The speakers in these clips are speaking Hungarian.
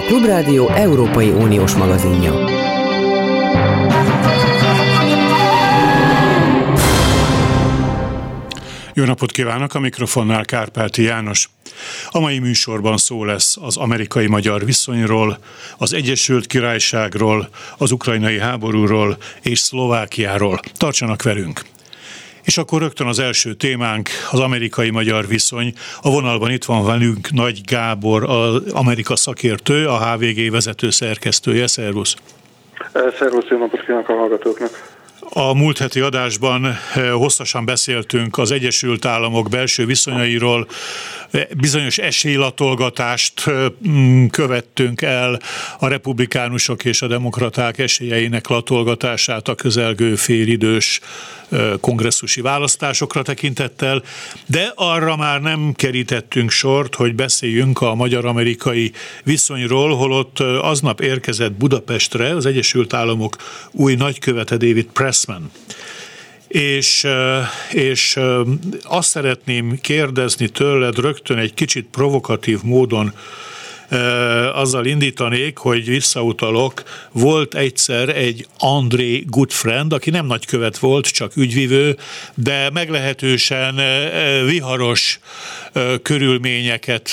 a Klubrádió Európai Uniós magazinja. Jó napot kívánok, a mikrofonnál Kárpáti János. A mai műsorban szó lesz az amerikai-magyar viszonyról, az Egyesült Királyságról, az ukrajnai háborúról és Szlovákiáról. Tartsanak velünk! És akkor rögtön az első témánk, az amerikai-magyar viszony. A vonalban itt van velünk Nagy Gábor, az Amerika szakértő, a HVG vezető szerkesztője. Szervusz! Szervusz, jó napot kívánok a hallgatóknak! A múlt heti adásban hosszasan beszéltünk az Egyesült Államok belső viszonyairól, bizonyos esélylatolgatást mm, követtünk el, a republikánusok és a demokraták esélyeinek latolgatását a közelgő félidős kongresszusi választásokra tekintettel, de arra már nem kerítettünk sort, hogy beszéljünk a magyar-amerikai viszonyról, holott aznap érkezett Budapestre az Egyesült Államok új nagykövete David Press Pressman. És, és azt szeretném kérdezni tőled rögtön egy kicsit provokatív módon, azzal indítanék, hogy visszautalok, volt egyszer egy André Goodfriend, aki nem nagykövet volt, csak ügyvivő, de meglehetősen viharos körülményeket,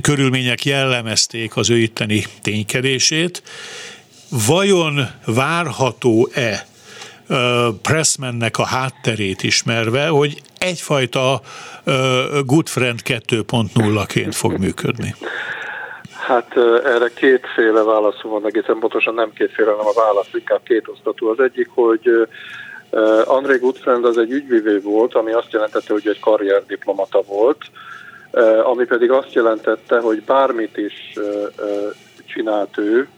körülmények jellemezték az ő itteni ténykedését. Vajon várható-e Pressmannek a hátterét ismerve, hogy egyfajta Good Friend 2.0-ként fog működni? Hát erre kétféle válaszom van, egészen pontosan nem kétféle, hanem a válasz inkább kétosztatú. Az egyik, hogy André Goodfriend az egy ügyvívő volt, ami azt jelentette, hogy egy karrierdiplomata volt, ami pedig azt jelentette, hogy bármit is csinált ő,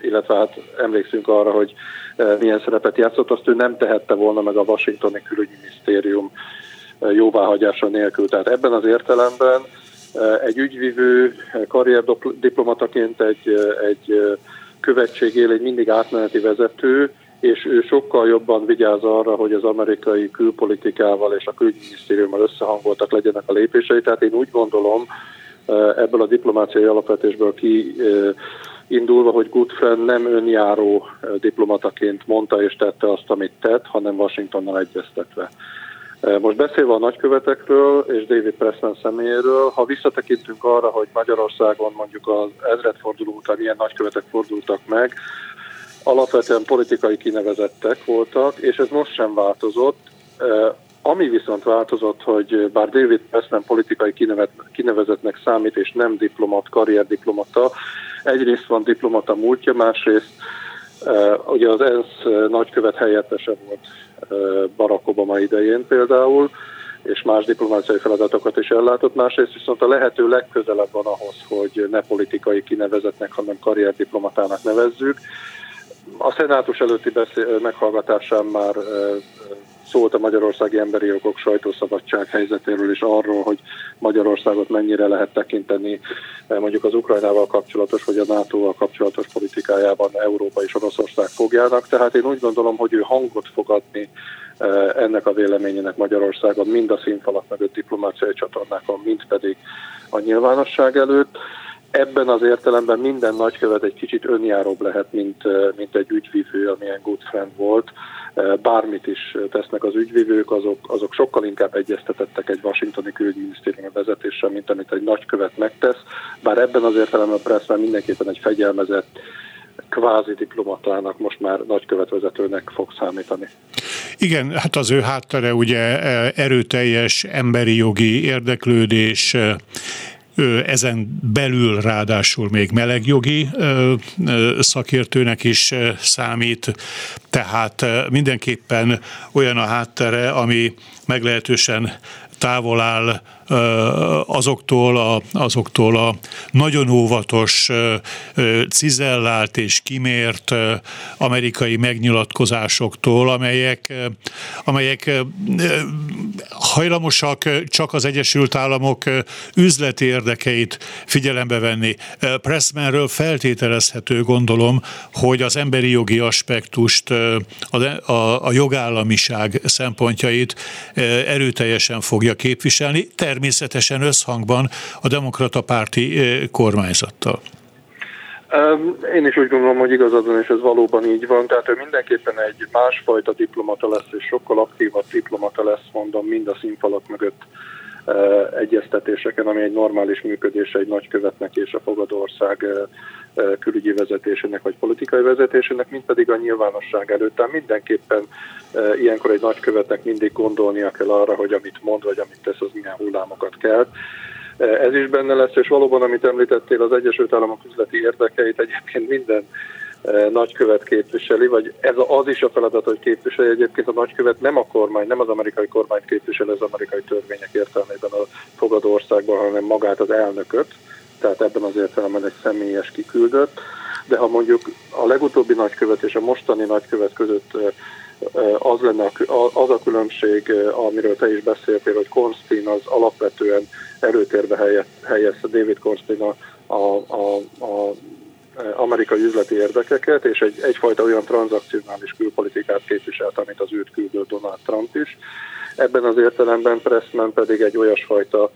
illetve hát emlékszünk arra, hogy milyen szerepet játszott, azt ő nem tehette volna meg a Washingtoni külügyminisztérium jóváhagyása nélkül. Tehát ebben az értelemben egy ügyvivő karrierdiplomataként egy, egy követség él, egy mindig átmeneti vezető, és ő sokkal jobban vigyáz arra, hogy az amerikai külpolitikával és a külügyminisztériummal összehangoltak legyenek a lépései. Tehát én úgy gondolom, ebből a diplomáciai alapvetésből ki indulva, hogy Goodfriend nem önjáró diplomataként mondta és tette azt, amit tett, hanem Washingtonnal egyeztetve. Most beszélve a nagykövetekről és David Pressman személyéről, ha visszatekintünk arra, hogy Magyarországon mondjuk az ezredforduló után milyen nagykövetek fordultak meg, alapvetően politikai kinevezettek voltak, és ez most sem változott. Ami viszont változott, hogy bár David Pressman politikai kinevezetnek számít, és nem diplomat, karrierdiplomata, egyrészt van diplomata múltja, másrészt uh, ugye az ENSZ nagykövet helyettese volt uh, Barack Obama idején például, és más diplomáciai feladatokat is ellátott, másrészt viszont a lehető legközelebb van ahhoz, hogy ne politikai kinevezetnek, hanem karrierdiplomatának nevezzük. A szenátus előtti beszél, meghallgatásán már szólt a magyarországi emberi jogok sajtószabadság helyzetéről és arról, hogy Magyarországot mennyire lehet tekinteni eh, mondjuk az Ukrajnával kapcsolatos vagy a NATO-val kapcsolatos politikájában Európa és Oroszország fogjának. Tehát én úgy gondolom, hogy ő hangot fog adni eh, ennek a véleményének Magyarországon, mind a színfalak mögött diplomáciai csatornákon, mind pedig a nyilvánosság előtt ebben az értelemben minden nagykövet egy kicsit önjáróbb lehet, mint, eh, mint egy ügyvívő, amilyen good friend volt bármit is tesznek az ügyvívők, azok, azok sokkal inkább egyeztetettek egy washingtoni külügyminisztérium vezetéssel, mint amit egy nagykövet megtesz, bár ebben az értelemben Pressman mindenképpen egy fegyelmezett kvázi diplomatának, most már nagykövetvezetőnek fog számítani. Igen, hát az ő háttere ugye erőteljes emberi jogi érdeklődés, ezen belül ráadásul még melegjogi szakértőnek is számít, tehát mindenképpen olyan a háttere, ami meglehetősen távol áll azoktól a, azoktól a nagyon óvatos, cizellált és kimért amerikai megnyilatkozásoktól, amelyek, amelyek hajlamosak csak az Egyesült Államok üzleti érdekeit figyelembe venni. Pressmanről feltételezhető, gondolom, hogy az emberi jogi aspektust, a, a, a jogállamiság szempontjait erőteljesen fogja képviselni. Természetesen összhangban a demokrata párti kormányzattal. Én is úgy gondolom, hogy igazad van, és ez valóban így van. Tehát ő mindenképpen egy másfajta diplomata lesz, és sokkal aktívabb diplomata lesz, mondom, mind a színfalak mögött egyeztetéseken, ami egy normális működése egy nagykövetnek és a fogadó ország külügyi vezetésének vagy politikai vezetésének, mint pedig a nyilvánosság előtt. Tehát mindenképpen ilyenkor egy nagykövetnek mindig gondolnia kell arra, hogy amit mond vagy amit tesz, az milyen hullámokat kelt. Ez is benne lesz, és valóban, amit említettél, az Egyesült Államok üzleti érdekeit egyébként minden nagykövet képviseli, vagy ez az is a feladat, hogy képviseli. Egyébként a nagykövet nem a kormány, nem az amerikai kormányt képviseli az amerikai törvények értelmében a fogadó országban, hanem magát az elnököt, tehát ebben az értelemben egy személyes kiküldött. De ha mondjuk a legutóbbi nagykövet és a mostani nagykövet között az lenne az a különbség, amiről te is beszéltél, hogy Kornstein az alapvetően erőtérbe helyezte David Kornstein a, a, a, a amerikai üzleti érdekeket, és egy, egyfajta olyan tranzakcionális külpolitikát képviselt, amit az őt küldő Donald Trump is. Ebben az értelemben Pressman pedig egy olyasfajta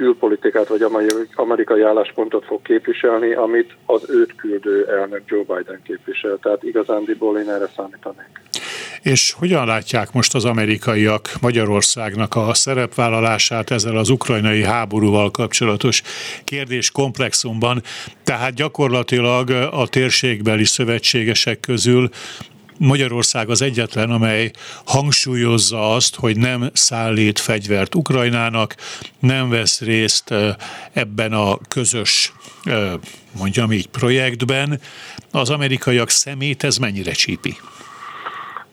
külpolitikát vagy amerikai álláspontot fog képviselni, amit az őt küldő elnök Joe Biden képvisel. Tehát igazándiból én erre számítanék. És hogyan látják most az amerikaiak Magyarországnak a szerepvállalását ezzel az ukrajnai háborúval kapcsolatos kérdés komplexumban? Tehát gyakorlatilag a térségbeli szövetségesek közül Magyarország az egyetlen, amely hangsúlyozza azt, hogy nem szállít fegyvert Ukrajnának, nem vesz részt ebben a közös, mondjam így, projektben. Az amerikaiak szemét ez mennyire csípi?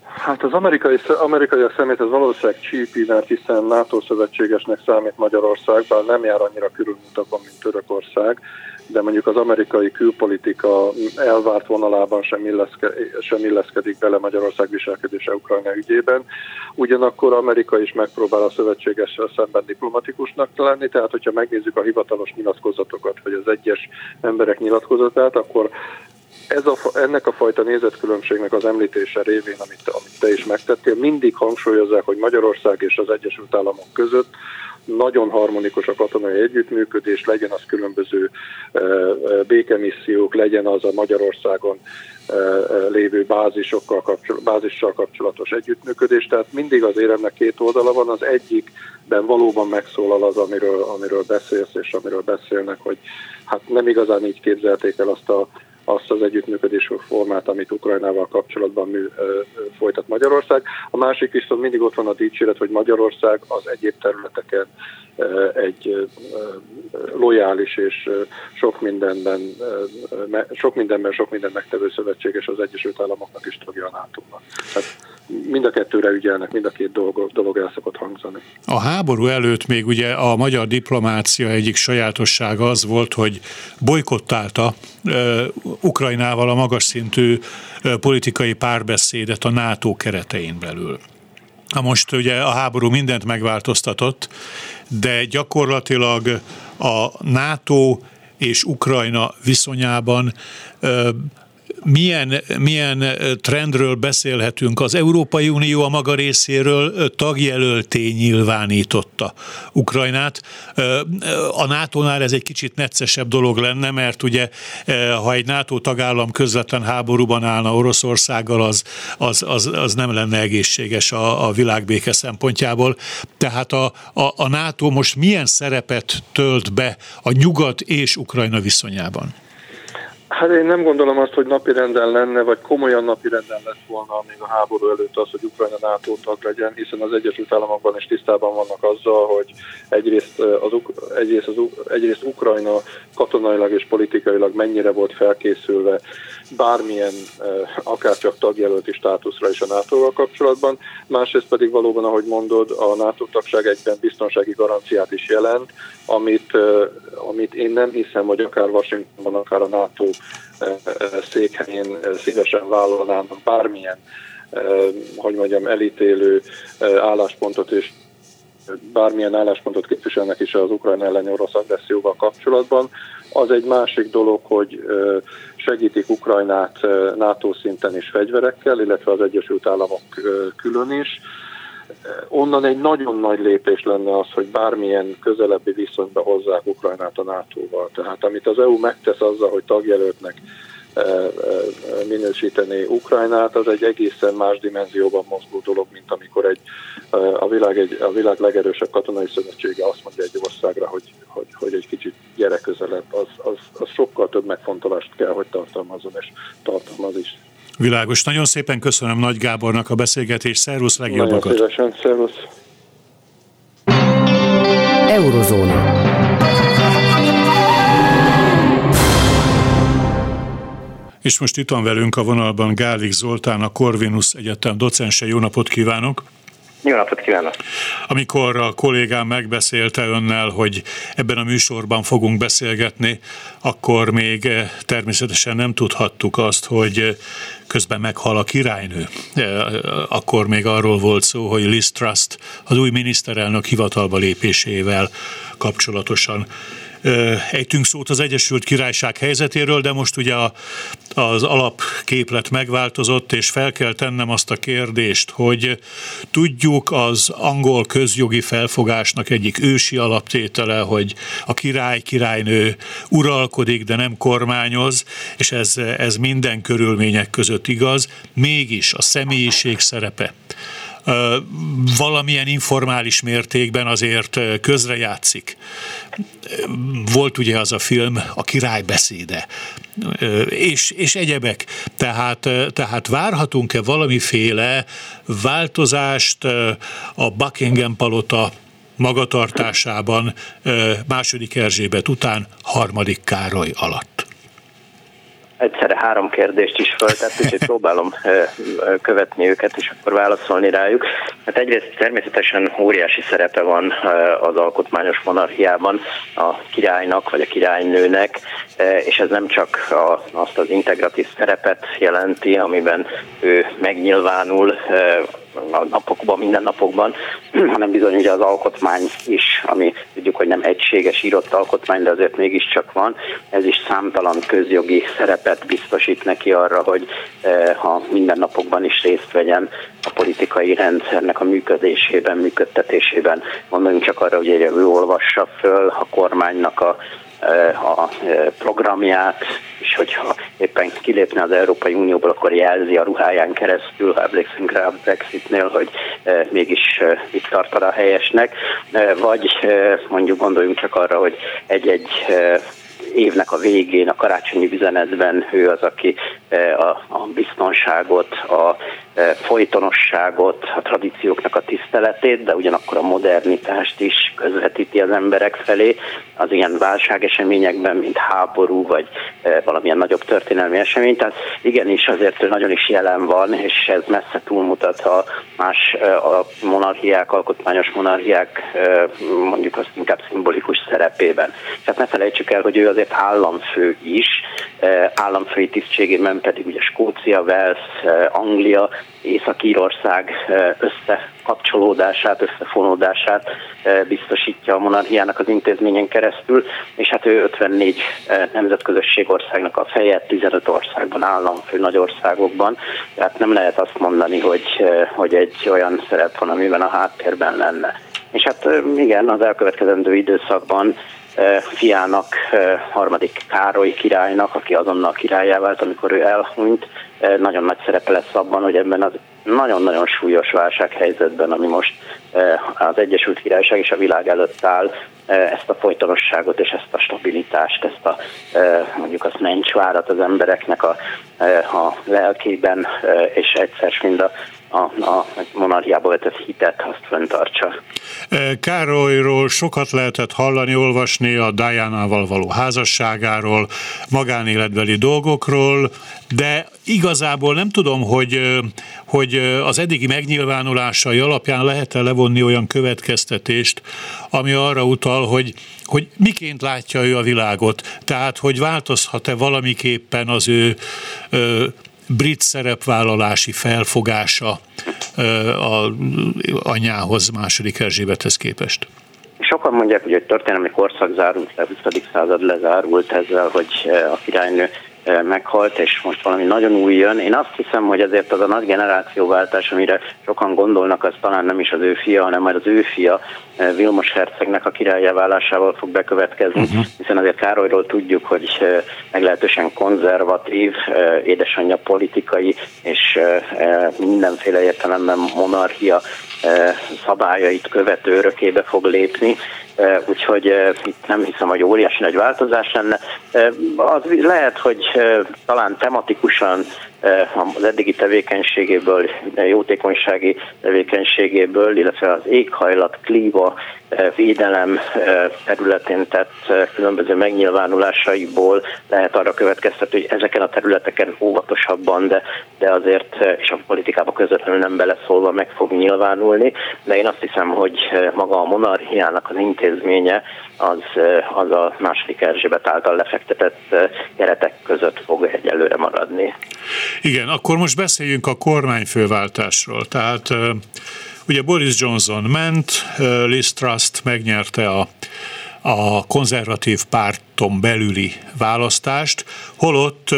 Hát az amerikai, amerikai a szemét az valószínűleg csípi, mert hiszen NATO szövetségesnek számít Magyarország, bár nem jár annyira körülmutakon, mint Törökország, de mondjuk az amerikai külpolitika elvárt vonalában sem, illeszke, sem illeszkedik bele Magyarország viselkedése Ukrajna ügyében. Ugyanakkor Amerika is megpróbál a szövetségessel szemben diplomatikusnak lenni, tehát hogyha megnézzük a hivatalos nyilatkozatokat, vagy az egyes emberek nyilatkozatát, akkor ez a, ennek a fajta nézetkülönbségnek az említése révén, amit, amit te is megtettél, mindig hangsúlyozzák, hogy Magyarország és az Egyesült Államok között nagyon harmonikus a katonai együttműködés, legyen az különböző e, e, békemissziók, legyen az a Magyarországon e, lévő bázisokkal kapcsolatos, bázissal kapcsolatos együttműködés. Tehát mindig az éremnek két oldala van, az egyikben valóban megszólal az, amiről, amiről beszélsz, és amiről beszélnek, hogy hát nem igazán így képzelték el azt a azt az együttműködés formát, amit Ukrajnával kapcsolatban mű, folytat Magyarország. A másik viszont mindig ott van a dicséret, hogy Magyarország az egyéb területeken egy lojális és sok mindenben, sok mindenben sok minden megtevő szövetséges az Egyesült Államoknak is tagja a NATO-nak. Hát mind a kettőre ügyelnek, mind a két dolog, dolog el szokott hangzani. A háború előtt még ugye a magyar diplomácia egyik sajátossága az volt, hogy bolykottálta Ukrajnával a magas szintű politikai párbeszédet a NATO keretein belül. Na most ugye a háború mindent megváltoztatott, de gyakorlatilag a NATO és Ukrajna viszonyában milyen, milyen trendről beszélhetünk? Az Európai Unió a maga részéről tagjelölté nyilvánította Ukrajnát. A NATO-nál ez egy kicsit neccesebb dolog lenne, mert ugye ha egy NATO tagállam közvetlen háborúban állna Oroszországgal, az, az, az, az nem lenne egészséges a, a világbéke szempontjából. Tehát a, a, a NATO most milyen szerepet tölt be a nyugat és Ukrajna viszonyában? Hát én nem gondolom azt, hogy napirenden lenne, vagy komolyan napirenden lett volna még a háború előtt az, hogy Ukrajna NATO tag legyen, hiszen az Egyesült Államokban is tisztában vannak azzal, hogy egyrészt, az, egyrészt, az, egyrészt Ukrajna katonailag és politikailag mennyire volt felkészülve bármilyen, akár csak tagjelölti státuszra is a NATO-val kapcsolatban, másrészt pedig valóban, ahogy mondod, a NATO tagság egyben biztonsági garanciát is jelent, amit, amit én nem hiszem, hogy akár Washingtonban, akár a NATO székhelyén szívesen vállalnának bármilyen, hogy mondjam, elítélő álláspontot és bármilyen álláspontot képviselnek is az Ukrajna elleni orosz agresszióval kapcsolatban. Az egy másik dolog, hogy segítik Ukrajnát NATO szinten is fegyverekkel, illetve az Egyesült Államok külön is onnan egy nagyon nagy lépés lenne az, hogy bármilyen közelebbi viszonyba hozzák Ukrajnát a NATO-val. Tehát amit az EU megtesz azzal, hogy tagjelöltnek minősíteni Ukrajnát, az egy egészen más dimenzióban mozgó dolog, mint amikor egy, a, világ egy, a világ legerősebb katonai szövetsége azt mondja egy országra, hogy, hogy, hogy egy kicsit gyere közelebb, az, az, az sokkal több megfontolást kell, hogy tartalmazon, és tartalmaz is. Világos. Nagyon szépen köszönöm Nagy Gábornak a beszélgetést. Szervusz, legjobbakat! Nagyon szívesen, szervusz! Eurozóna. És most itt van velünk a vonalban Gálik Zoltán, a Corvinus Egyetem docense. Jó napot kívánok! Jó napot kívánok! Amikor a kollégám megbeszélte önnel, hogy ebben a műsorban fogunk beszélgetni, akkor még eh, természetesen nem tudhattuk azt, hogy eh, közben meghal a királynő. Eh, akkor még arról volt szó, hogy Liz Trust az új miniszterelnök hivatalba lépésével kapcsolatosan ejtünk szót az Egyesült Királyság helyzetéről, de most ugye a, az alapképlet megváltozott, és fel kell tennem azt a kérdést, hogy tudjuk az angol közjogi felfogásnak egyik ősi alaptétele, hogy a király, királynő uralkodik, de nem kormányoz, és ez, ez minden körülmények között igaz, mégis a személyiség szerepe valamilyen informális mértékben azért közrejátszik. Volt ugye az a film, a király beszéde, és, és egyebek. Tehát, tehát várhatunk-e valamiféle változást a Buckingham palota magatartásában második Erzsébet után harmadik Károly alatt? Egyszerre három kérdést is föltett, úgyhogy próbálom követni őket, és akkor válaszolni rájuk. Hát egyrészt természetesen óriási szerepe van az alkotmányos monarchiában a királynak, vagy a királynőnek, és ez nem csak azt az integratív szerepet jelenti, amiben ő megnyilvánul a napokban, minden napokban, hanem bizony ugye az alkotmány is, ami tudjuk, hogy nem egységes írott alkotmány, de azért mégiscsak van. Ez is számtalan közjogi szerepet biztosít neki arra, hogy eh, ha minden napokban is részt vegyen a politikai rendszernek a működésében, működtetésében. Gondoljunk csak arra, hogy ő olvassa föl a kormánynak a a programját, és hogyha éppen kilépne az Európai Unióból, akkor jelzi a ruháján keresztül, ha emlékszünk rá a Brexitnél, hogy mégis itt tartana helyesnek, vagy mondjuk gondoljunk csak arra, hogy egy-egy évnek a végén, a karácsonyi üzenetben ő az, aki a biztonságot, a folytonosságot, a tradícióknak a tiszteletét, de ugyanakkor a modernitást is közvetíti az emberek felé az ilyen válságeseményekben, mint háború, vagy valamilyen nagyobb történelmi esemény. Tehát igenis azért nagyon is jelen van, és ez messze túlmutat a más a monarchiák, alkotmányos monarchiák mondjuk azt inkább szimbolikus szerepében. Tehát ne felejtsük el, hogy ő azért államfő is, államfői tisztségében pedig ugye Skócia, Wales, Anglia, Észak-Írország összekapcsolódását, összefonódását biztosítja a monarchiának az intézményen keresztül, és hát ő 54 nemzetközösség országnak a feje, 15 országban államfő nagy országokban, tehát nem lehet azt mondani, hogy, hogy egy olyan szerep van, amiben a háttérben lenne. És hát igen, az elkövetkezendő időszakban fiának, harmadik Károly királynak, aki azonnal királyá vált, amikor ő elhunyt, nagyon nagy szerepe lesz abban, hogy ebben az nagyon-nagyon súlyos válsághelyzetben, ami most az Egyesült Királyság és a világ előtt áll, ezt a folytonosságot és ezt a stabilitást, ezt a mondjuk az mencsvárat az embereknek a, a lelkében, és egyszer mind a a, a monarchiába vetett hitet azt fenntartsa. Károlyról sokat lehetett hallani, olvasni a Diana-val való házasságáról, magánéletbeli dolgokról, de igazából nem tudom, hogy, hogy az eddigi megnyilvánulásai alapján lehet-e levonni olyan következtetést, ami arra utal, hogy, hogy miként látja ő a világot, tehát hogy változhat-e valamiképpen az ő brit szerepvállalási felfogása a anyához, második Erzsébethez képest? Sokan mondják, hogy egy történelmi korszak zárult le, 20. század lezárult ezzel, hogy a királynő meghalt, és most valami nagyon új jön. Én azt hiszem, hogy azért az a nagy generációváltás, amire sokan gondolnak, az talán nem is az ő fia, hanem majd az ő fia, Vilmos hercegnek a királyá válásával fog bekövetkezni, uh-huh. hiszen azért Károlyról tudjuk, hogy meglehetősen konzervatív, édesanyja politikai és mindenféle értelemben monarchia szabályait követő örökébe fog lépni, úgyhogy itt nem hiszem, hogy óriási nagy változás lenne. Az lehet, hogy talán tematikusan az eddigi tevékenységéből, jótékonysági tevékenységéből, illetve az éghajlat, klíma, védelem területén tett különböző megnyilvánulásaiból lehet arra következtetni, hogy ezeken a területeken óvatosabban, de, de azért, és a politikába közvetlenül nem beleszólva meg fog nyilvánulni, de én azt hiszem, hogy maga a monarchiának az intézménye az, az a második Erzsébet által lefektetett keretek között fog egyelőre maradni. Igen, akkor most beszéljünk a kormányfőváltásról. Tehát ugye Boris Johnson ment, Liz Trust megnyerte a a konzervatív párton belüli választást, holott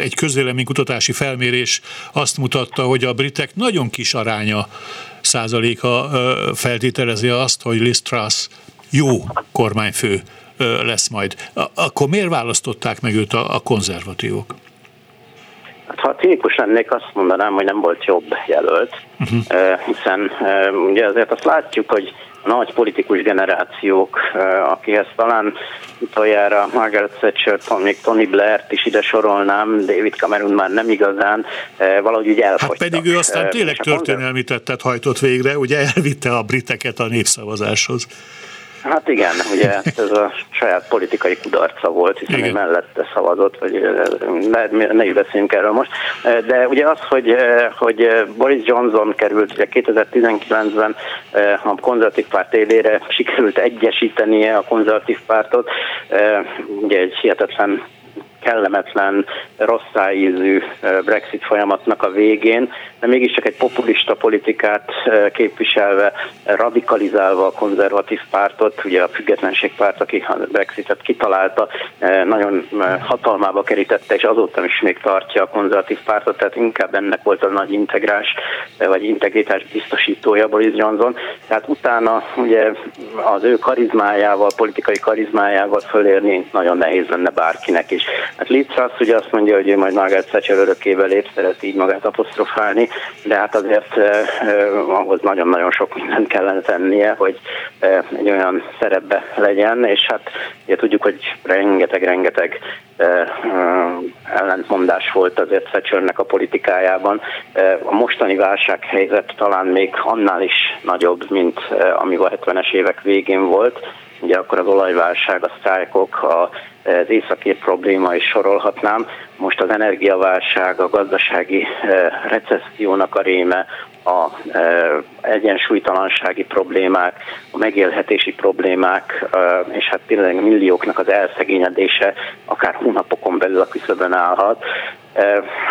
egy közvéleménykutatási felmérés azt mutatta, hogy a britek nagyon kis aránya százaléka feltételezi azt, hogy Liz Truss jó kormányfő lesz majd. Akkor miért választották meg őt a konzervatívok? Hát, ha cinikus lennék, azt mondanám, hogy nem volt jobb jelölt, uh-huh. hiszen ugye azért azt látjuk, hogy a nagy politikus generációk, akihez talán utoljára Margaret Thatcher, még Tony Blair-t is ide sorolnám, David Cameron már nem igazán, valahogy úgy elfogytak. Hát pedig ő aztán tényleg történelmi tettet hajtott végre, ugye elvitte a briteket a népszavazáshoz. Hát igen, ugye ez a saját politikai kudarca volt, hiszen igen. mellette szavazott, vagy ne, ne is beszéljünk erről most. De ugye az, hogy, hogy Boris Johnson került ugye 2019-ben a konzervatív párt élére, sikerült egyesítenie a konzervatív pártot, ugye egy hihetetlen kellemetlen, rosszáízű Brexit folyamatnak a végén, de mégiscsak egy populista politikát képviselve, radikalizálva a konzervatív pártot, ugye a függetlenségpárt, aki a Brexitet kitalálta, nagyon hatalmába kerítette, és azóta is még tartja a konzervatív pártot, tehát inkább ennek volt a nagy integrás, vagy integritás biztosítója Boris Johnson. Tehát utána ugye az ő karizmájával, politikai karizmájával fölérni nagyon nehéz lenne bárkinek is. Hát Truss ugye azt mondja, hogy ő majd Margaret Thatcher örökével lép, szeret így magát apostrofálni, de hát azért eh, ahhoz nagyon-nagyon sok mindent kellene tennie, hogy eh, egy olyan szerepbe legyen, és hát ugye tudjuk, hogy rengeteg-rengeteg eh, ellentmondás volt azért Thatchernek a politikájában. Eh, a mostani válsághelyzet talán még annál is nagyobb, mint eh, ami a 70-es évek végén volt. Ugye akkor az olajválság, a sztrájkok, a az északi probléma is sorolhatnám. Most az energiaválság, a gazdasági eh, recessziónak a réme, a eh, egyensúlytalansági problémák, a megélhetési problémák, eh, és hát tényleg millióknak az elszegényedése akár hónapokon belül a küszöbön állhat.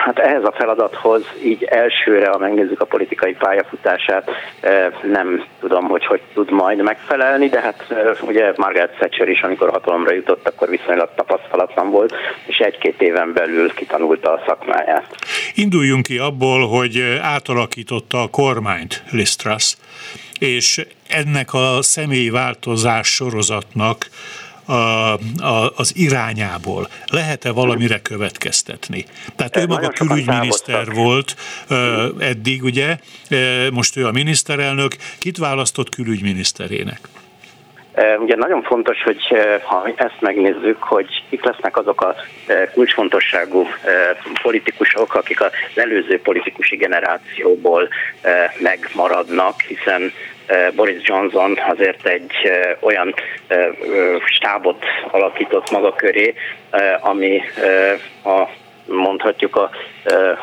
Hát ehhez a feladathoz így elsőre, ha megnézzük a politikai pályafutását, nem tudom, hogy hogy tud majd megfelelni, de hát ugye Margaret Thatcher is, amikor hatalomra jutott, akkor viszonylag tapasztalatlan volt, és egy-két éven belül kitanulta a szakmáját. Induljunk ki abból, hogy átalakította a kormányt Liz Truss, és ennek a személyi változás sorozatnak a, a, az irányából lehet-e valamire következtetni? Tehát ő maga külügyminiszter volt eddig, ugye, most ő a miniszterelnök, kit választott külügyminiszterének? Ugye nagyon fontos, hogy ha ezt megnézzük, hogy kik lesznek azok a kulcsfontosságú politikusok, akik az előző politikusi generációból megmaradnak, hiszen Boris Johnson azért egy olyan stábot alakított maga köré, ami a mondhatjuk a,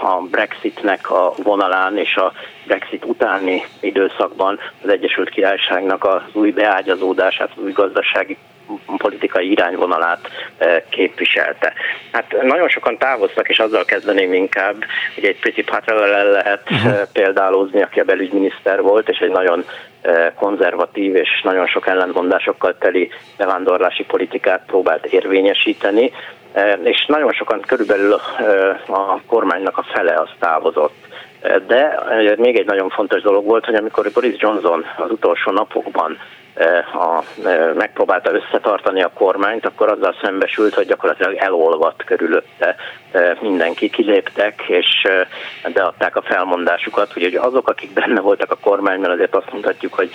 a Brexitnek a vonalán és a Brexit utáni időszakban az Egyesült Királyságnak az új beágyazódását, az új gazdasági politikai irányvonalát képviselte. Hát nagyon sokan távoztak, és azzal kezdeném inkább, hogy egy Priti Patel lehet uh-huh. példálózni, aki a belügyminiszter volt, és egy nagyon konzervatív és nagyon sok ellentmondásokkal teli bevándorlási politikát próbált érvényesíteni, és nagyon sokan, körülbelül a kormánynak a fele az távozott. De még egy nagyon fontos dolog volt, hogy amikor Boris Johnson az utolsó napokban a, megpróbálta összetartani a kormányt, akkor azzal szembesült, hogy gyakorlatilag elolvadt körülötte mindenki, kiléptek, és beadták a felmondásukat, úgyhogy azok, akik benne voltak a kormányban, azért azt mondhatjuk, hogy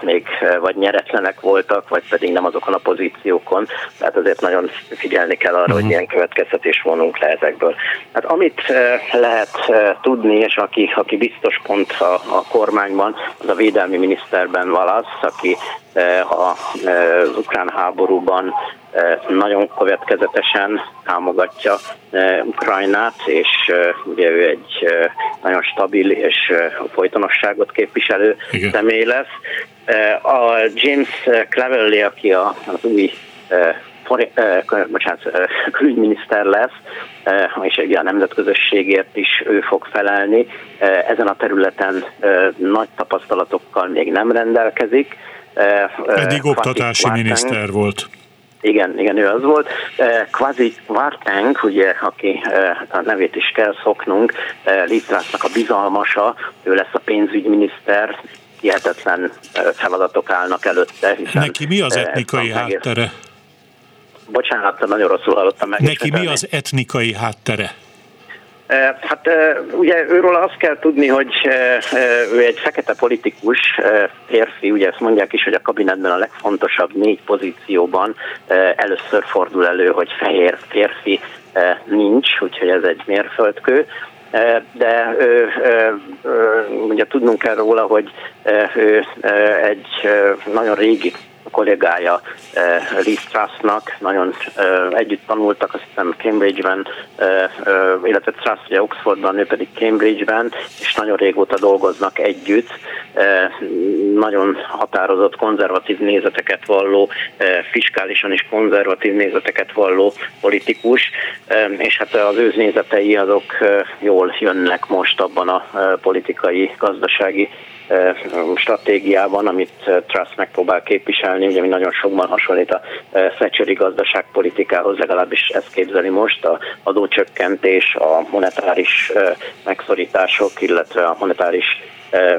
még vagy nyeretlenek voltak, vagy pedig nem azokon a pozíciókon, tehát azért nagyon figyelni kell arra, hogy mhm. milyen következtetés vonunk le ezekből. Hát amit lehet tudni, és aki, aki biztos pont a, a kormányban, az a védelmi miniszterben Valasz, aki az ukrán háborúban nagyon következetesen támogatja Ukrajnát, és ugye ő egy nagyon stabil és folytonosságot képviselő Igen. személy lesz. A James Cleverly, aki az új bocsánat, külügyminiszter lesz, és ugye a nemzetközösségért is ő fog felelni. Ezen a területen nagy tapasztalatokkal még nem rendelkezik, eddig oktatási miniszter volt. Igen, igen, ő az volt. Kvazi Varteng, ugye, aki a nevét is kell szoknunk, Litvátnak a bizalmasa, ő lesz a pénzügyminiszter, hihetetlen feladatok állnak előtte. Hiszen Neki mi az etnikai háttere? Bocsánat, nagyon rosszul hallottam meg. Neki mi az etnikai háttere? Hát ugye őről azt kell tudni, hogy ő egy fekete politikus, férfi, ugye ezt mondják is, hogy a kabinetben a legfontosabb négy pozícióban először fordul elő, hogy fehér férfi nincs, úgyhogy ez egy mérföldkő. De ő, ugye tudnunk kell róla, hogy ő egy nagyon régi kollégája eh, Lee Strassnak, nagyon eh, együtt tanultak, azt hiszem Cambridge-ben, eh, illetve Strass ugye Oxfordban, ő pedig Cambridge-ben, és nagyon régóta dolgoznak együtt, nagyon határozott konzervatív nézeteket valló, fiskálisan is konzervatív nézeteket valló politikus, és hát az ő nézetei azok jól jönnek most abban a politikai, gazdasági stratégiában, amit Truss megpróbál képviselni, ugye mi nagyon sokban hasonlít a Thatcheri gazdaságpolitikához, legalábbis ezt képzeli most, a adócsökkentés, a monetáris megszorítások, illetve a monetáris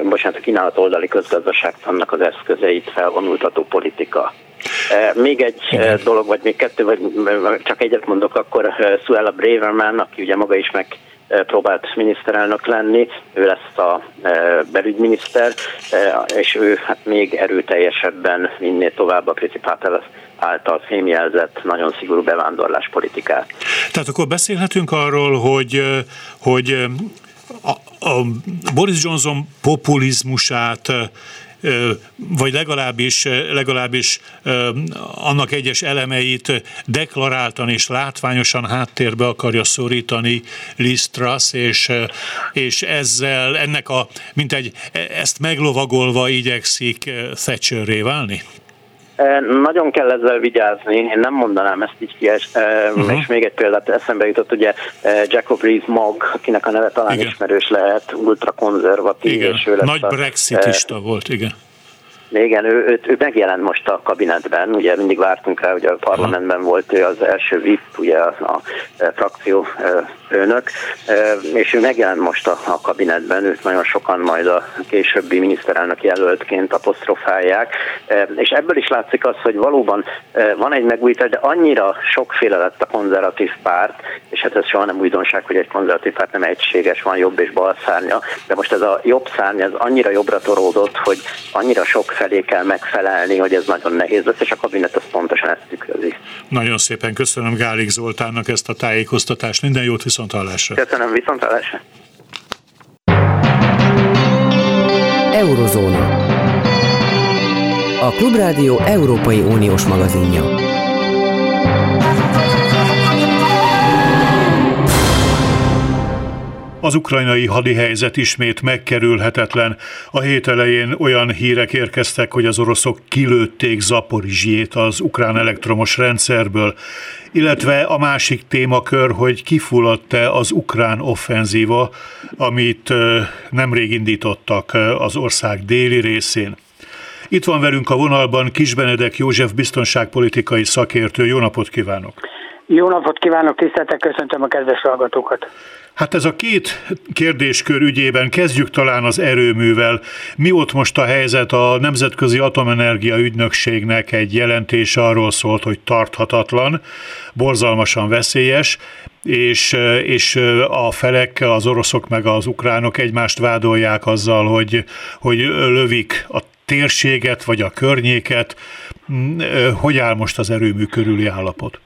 bocsánat, a kínálat oldali közgazdaságtannak az eszközeit felvonultató politika. Még egy Igen. dolog, vagy még kettő, vagy csak egyet mondok, akkor Suella Braverman, aki ugye maga is meg próbált miniszterelnök lenni, ő lesz a belügyminiszter, és ő hát még erőteljesebben vinné tovább a Principátel által fémjelzett nagyon szigorú bevándorláspolitikát. Tehát akkor beszélhetünk arról, hogy, hogy a, a Boris Johnson populizmusát vagy legalábbis, legalábbis annak egyes elemeit deklaráltan és látványosan háttérbe akarja szorítani Liz és, és ezzel ennek a, mint egy, ezt meglovagolva igyekszik Thatcherré válni? Nagyon kell ezzel vigyázni, én nem mondanám ezt így ki, uh-huh. és még egy példát eszembe jutott, ugye Jacob Rees-Mogg, akinek a neve talán igen. ismerős lehet, ultrakonzervatív, igen. és ő lesz Nagy a, brexitista volt, igen. Igen, ő, ő, ő megjelent most a kabinetben, ugye mindig vártunk rá, hogy a parlamentben volt ő az első VIP, ugye a, a frakció főnök, és ő megjelent most a, a kabinetben, őt nagyon sokan majd a későbbi miniszterelnök jelöltként apostrofálják, és ebből is látszik az, hogy valóban van egy megújítás, de annyira sokféle lett a konzervatív párt, és hát ez soha nem újdonság, hogy egy konzervatív párt nem egységes, van jobb és bal szárnya, de most ez a jobb szárny, ez annyira jobbra toródott, hogy annyira sok felé kell megfelelni, hogy ez nagyon nehéz lesz, és a kabinet az pontosan ezt tükrözi. Nagyon szépen köszönöm Gálik Zoltánnak ezt a tájékoztatást. Minden jót viszont hallásra. Köszönöm, viszont hallásra. Eurozóna. A Klubrádió Európai Uniós magazinja. Az ukrajnai hadihelyzet ismét megkerülhetetlen. A hét elején olyan hírek érkeztek, hogy az oroszok kilőtték Zaporizsjét az ukrán elektromos rendszerből, illetve a másik témakör, hogy kifulladt-e az ukrán offenzíva, amit nemrég indítottak az ország déli részén. Itt van velünk a vonalban Kisbenedek József biztonságpolitikai szakértő. Jó napot kívánok! Jó napot kívánok, tiszteltek, köszöntöm a kedves hallgatókat! Hát ez a két kérdéskör ügyében kezdjük talán az erőművel. Mi ott most a helyzet? A Nemzetközi Atomenergia Ügynökségnek egy jelentése arról szólt, hogy tarthatatlan, borzalmasan veszélyes, és, és a felek, az oroszok meg az ukránok egymást vádolják azzal, hogy, hogy lövik a térséget vagy a környéket. Hogy áll most az erőmű körüli állapot?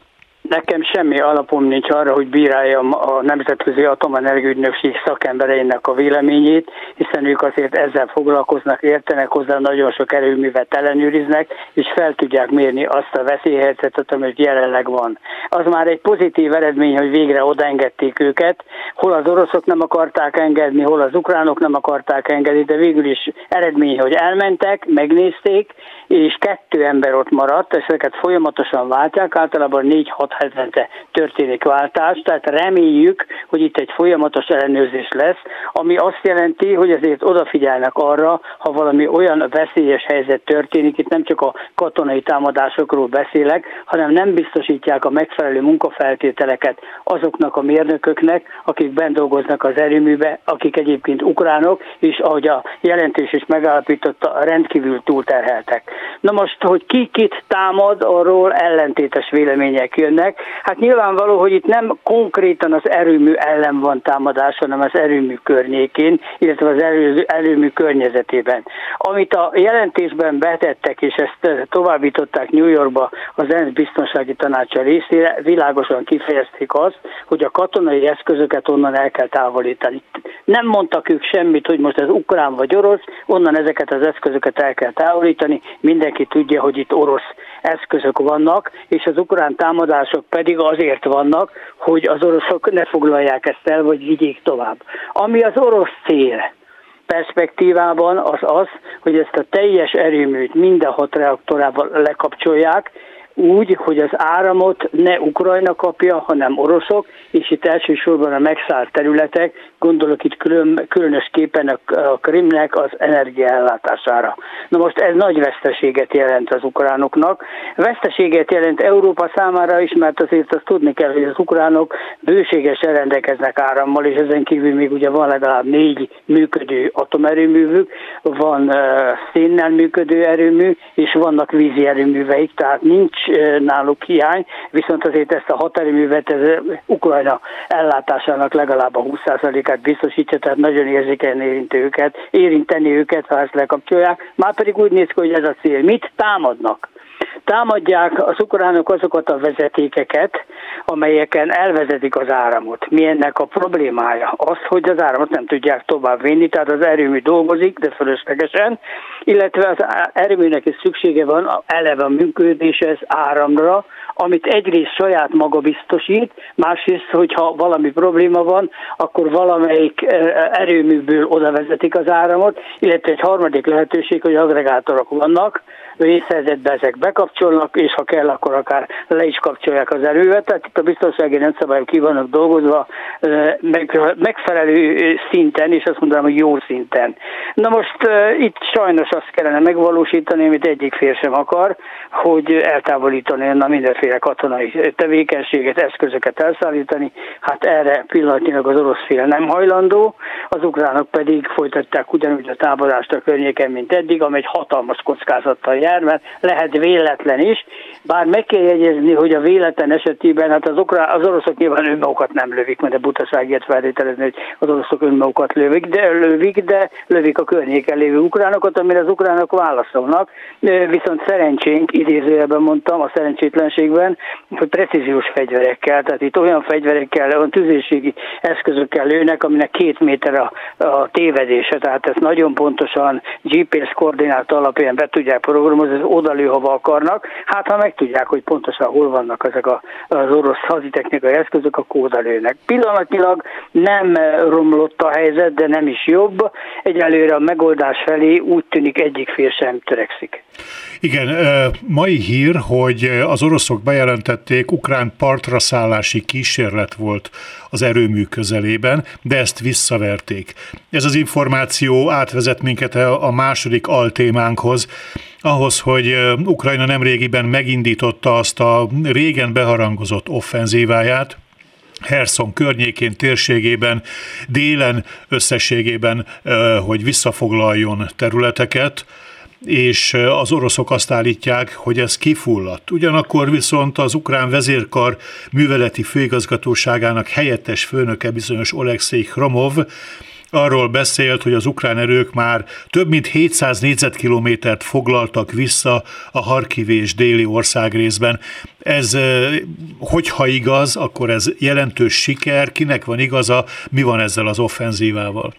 Nekem semmi alapom nincs arra, hogy bíráljam a Nemzetközi Atomenergia Ügynökség szakembereinek a véleményét, hiszen ők azért ezzel foglalkoznak, értenek hozzá, nagyon sok erőművet ellenőriznek, és fel tudják mérni azt a veszélyhelyzetet, ami jelenleg van. Az már egy pozitív eredmény, hogy végre odaengedték őket, hol az oroszok nem akarták engedni, hol az ukránok nem akarták engedni, de végül is eredmény, hogy elmentek, megnézték, és kettő ember ott maradt, és ezeket folyamatosan váltják, általában 4-6 hetente történik váltás, tehát reméljük, hogy itt egy folyamatos ellenőrzés lesz, ami azt jelenti, hogy azért odafigyelnek arra, ha valami olyan veszélyes helyzet történik, itt nem csak a katonai támadásokról beszélek, hanem nem biztosítják a megfelelő munkafeltételeket azoknak a mérnököknek, akik bent dolgoznak az erőműbe, akik egyébként ukránok, és ahogy a jelentés is megállapította, rendkívül túlterheltek. Na most, hogy ki kit támad, arról ellentétes vélemények jönnek. Hát nyilvánvaló, hogy itt nem konkrétan az erőmű ellen van támadás, hanem az erőmű környékén, illetve az erő, erőmű környezetében. Amit a jelentésben betettek, és ezt továbbították New Yorkba az ENSZ biztonsági tanácsa részére, világosan kifejezték azt, hogy a katonai eszközöket onnan el kell távolítani. Nem mondtak ők semmit, hogy most ez ukrán vagy orosz, onnan ezeket az eszközöket el kell távolítani, mindenki tudja, hogy itt orosz eszközök vannak, és az ukrán támadások pedig azért vannak, hogy az oroszok ne foglalják ezt el, vagy vigyék tovább. Ami az orosz cél, perspektívában az az, hogy ezt a teljes erőműt minden hat reaktorával lekapcsolják, úgy, hogy az áramot ne Ukrajna kapja, hanem oroszok, és itt elsősorban a megszállt területek, gondolok itt külön, különösképpen a, a Krimnek az energiaellátására. Na most ez nagy veszteséget jelent az ukránoknak. Veszteséget jelent Európa számára is, mert azért azt tudni kell, hogy az ukránok bőségesen rendelkeznek árammal, és ezen kívül még ugye van legalább négy működő atomerőművük, van uh, szénnel működő erőmű, és vannak vízi erőműveik, tehát nincs náluk hiány, viszont azért ezt a haterőművet ez Ukrajna ellátásának legalább a 20%-át biztosítja, tehát nagyon érzékenyen érinti őket, érinteni őket, ha ezt lekapcsolják. Már pedig úgy néz ki, hogy ez a cél. Mit támadnak? támadják az ukránok azokat a vezetékeket, amelyeken elvezetik az áramot. Mi ennek a problémája? Az, hogy az áramot nem tudják tovább vinni, tehát az erőmű dolgozik, de fölöslegesen, illetve az erőműnek is szüksége van eleve a működéshez áramra, amit egyrészt saját maga biztosít, másrészt, hogyha valami probléma van, akkor valamelyik erőműből oda vezetik az áramot, illetve egy harmadik lehetőség, hogy agregátorok vannak, vészhelyzetben ezek bekapcsolnak, és ha kell, akkor akár le is kapcsolják az erővet. Tehát itt a biztonsági rendszabályok ki vannak dolgozva megfelelő szinten, és azt mondanám, hogy jó szinten. Na most itt sajnos azt kellene megvalósítani, amit egyik fél sem akar, hogy eltávolítani a mindenféle katonai tevékenységet, eszközöket elszállítani. Hát erre pillanatnyilag az orosz fél nem hajlandó, az ukránok pedig folytatták ugyanúgy a támadást a környéken, mint eddig, amely egy hatalmas kockázattal jár mert lehet véletlen is, bár meg kell jegyezni, hogy a véletlen esetében, hát az, okra, az oroszok nyilván önmagukat nem lövik, mert a butaságért feltételezni, hogy az oroszok önmagukat lövik, de lövik, de lövik a környéken lévő ukránokat, amire az ukránok válaszolnak. Viszont szerencsénk, idézőjelben mondtam, a szerencsétlenségben, hogy precíziós fegyverekkel, tehát itt olyan fegyverekkel, olyan tüzérségi eszközökkel lőnek, aminek két méter a, a tévedése, tehát ezt nagyon pontosan GPS koordinát alapján be tudják programozni, odalő, hova akarnak. Hát ha megtudják, hogy pontosan hol vannak ezek a, az orosz haditechnikai eszközök, akkor odalőnek. Pillanatnyilag nem romlott a helyzet, de nem is jobb. Egyelőre a megoldás felé úgy tűnik egyik fél sem törekszik. Igen, mai hír, hogy az oroszok bejelentették, ukrán partra szállási kísérlet volt az erőmű közelében, de ezt visszaverték. Ez az információ átvezet minket a második altémánkhoz, ahhoz, hogy Ukrajna nemrégiben megindította azt a régen beharangozott offenzíváját, Herson környékén, térségében, délen összességében, hogy visszafoglaljon területeket, és az oroszok azt állítják, hogy ez kifulladt. Ugyanakkor viszont az ukrán vezérkar műveleti főigazgatóságának helyettes főnöke bizonyos Oleksiy Hromov arról beszélt, hogy az ukrán erők már több mint 700 négyzetkilométert foglaltak vissza a Harkiv déli országrészben. Ez, hogyha igaz, akkor ez jelentős siker, kinek van igaza, mi van ezzel az offenzívával?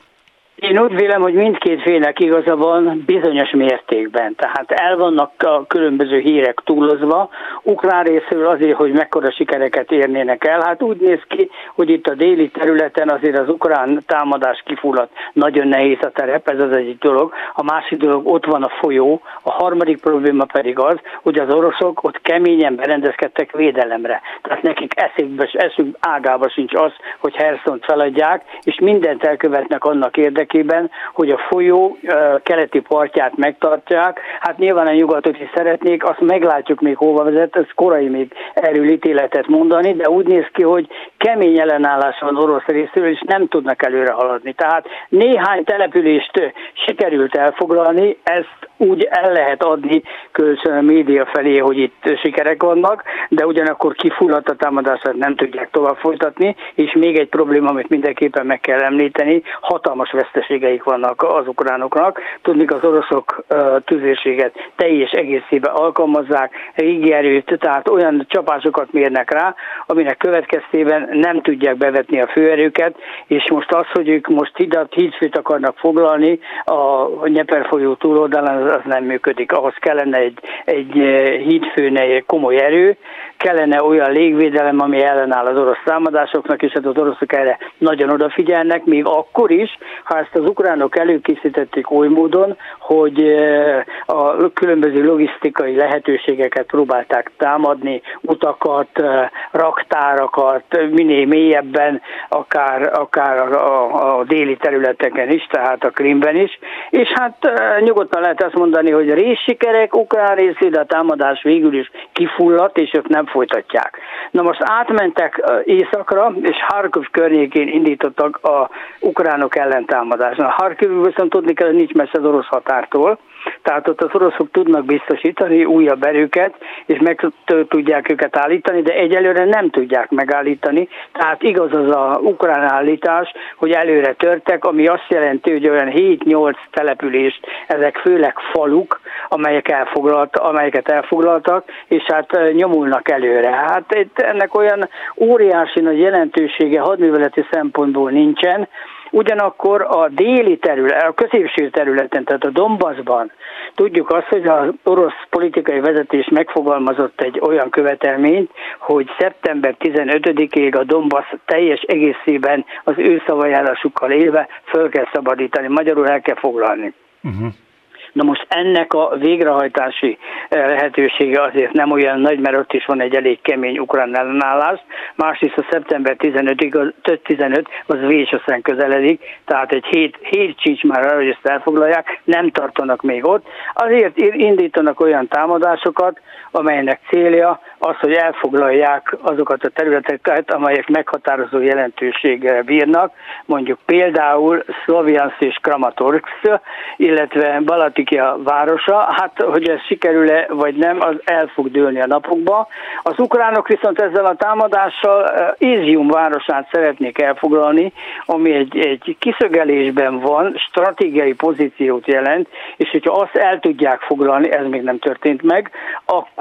Én úgy vélem, hogy mindkét félnek igaza van bizonyos mértékben. Tehát el vannak a különböző hírek túlozva. Ukrán részről azért, hogy mekkora sikereket érnének el. Hát úgy néz ki, hogy itt a déli területen azért az ukrán támadás kifulladt. Nagyon nehéz a terep, ez az egyik dolog. A másik dolog, ott van a folyó. A harmadik probléma pedig az, hogy az oroszok ott keményen berendezkedtek védelemre. Tehát nekik eszükbe, eszük ágába sincs az, hogy Herszont feladják, és mindent elkövetnek annak érdekében, érdekében, hogy a folyó keleti partját megtartják. Hát nyilván a nyugatot is szeretnék, azt meglátjuk még hova vezet, ez korai még erről ítéletet mondani, de úgy néz ki, hogy kemény ellenállás van orosz részéről, és nem tudnak előre haladni. Tehát néhány települést sikerült elfoglalni, ezt úgy el lehet adni kölcsön a média felé, hogy itt sikerek vannak, de ugyanakkor kifulladt a támadását nem tudják tovább folytatni, és még egy probléma, amit mindenképpen meg kell említeni, hatalmas veszteségeik vannak az ukránoknak. Tudni, az oroszok tüzérséget teljes egészében alkalmazzák, régi erőt, tehát olyan csapásokat mérnek rá, aminek következtében nem tudják bevetni a főerőket, és most az, hogy ők most hidat, hídfőt akarnak foglalni a Nyeper folyó túloldalán, az nem működik. Ahhoz kellene egy, egy hídfőne komoly erő, kellene olyan légvédelem, ami ellenáll az orosz támadásoknak, és hát az oroszok erre nagyon odafigyelnek, még akkor is, ha ezt az ukránok előkészítették oly módon, hogy eh, a különböző logisztikai lehetőségeket próbálták támadni, utakat, eh, raktárakat, minél mélyebben, akár, akár a, a déli területeken is, tehát a Krimben is, és hát eh, nyugodtan lehet azt mondani, hogy részsikerek, ukrán részére a támadás végül is kifulladt, és ők nem folytatják. Na most átmentek északra, és Harkov környékén indítottak a ukránok ellen támadást. A Harkov viszont tudni kell, hogy nincs messze az orosz határtól, tehát ott az oroszok tudnak biztosítani újabb erőket, és meg tudják őket állítani, de egyelőre nem tudják megállítani. Tehát igaz az a ukrán állítás, hogy előre törtek, ami azt jelenti, hogy olyan 7-8 települést, ezek főleg faluk, amelyek elfoglalt, amelyeket elfoglaltak, és hát nyomulnak előre. Hát itt ennek olyan óriási nagy jelentősége hadműveleti szempontból nincsen, Ugyanakkor a déli terület, a középső területen, tehát a Donbassban tudjuk azt, hogy az orosz politikai vezetés megfogalmazott egy olyan követelményt, hogy szeptember 15-ig a Donbass teljes egészében az ő szavajárásukkal élve föl kell szabadítani, magyarul el kell foglalni. Uh-huh. Na most ennek a végrehajtási eh, lehetősége azért nem olyan nagy, mert ott is van egy elég kemény ukrán ellenállás. Másrészt a szeptember 15-ig, 15 az vésesen közeledik, tehát egy hét, hét sincs már arra, hogy ezt elfoglalják, nem tartanak még ott. Azért indítanak olyan támadásokat, amelynek célja az, hogy elfoglalják azokat a területeket, amelyek meghatározó jelentőséggel bírnak, mondjuk például Szloviansz és Kramatorsk, illetve Balatikia városa, hát hogy ez sikerül-e vagy nem, az el fog dőlni a napokba. Az ukránok viszont ezzel a támadással eh, Izium városát szeretnék elfoglalni, ami egy, egy kiszögelésben van, stratégiai pozíciót jelent, és hogyha azt el tudják foglalni, ez még nem történt meg, akkor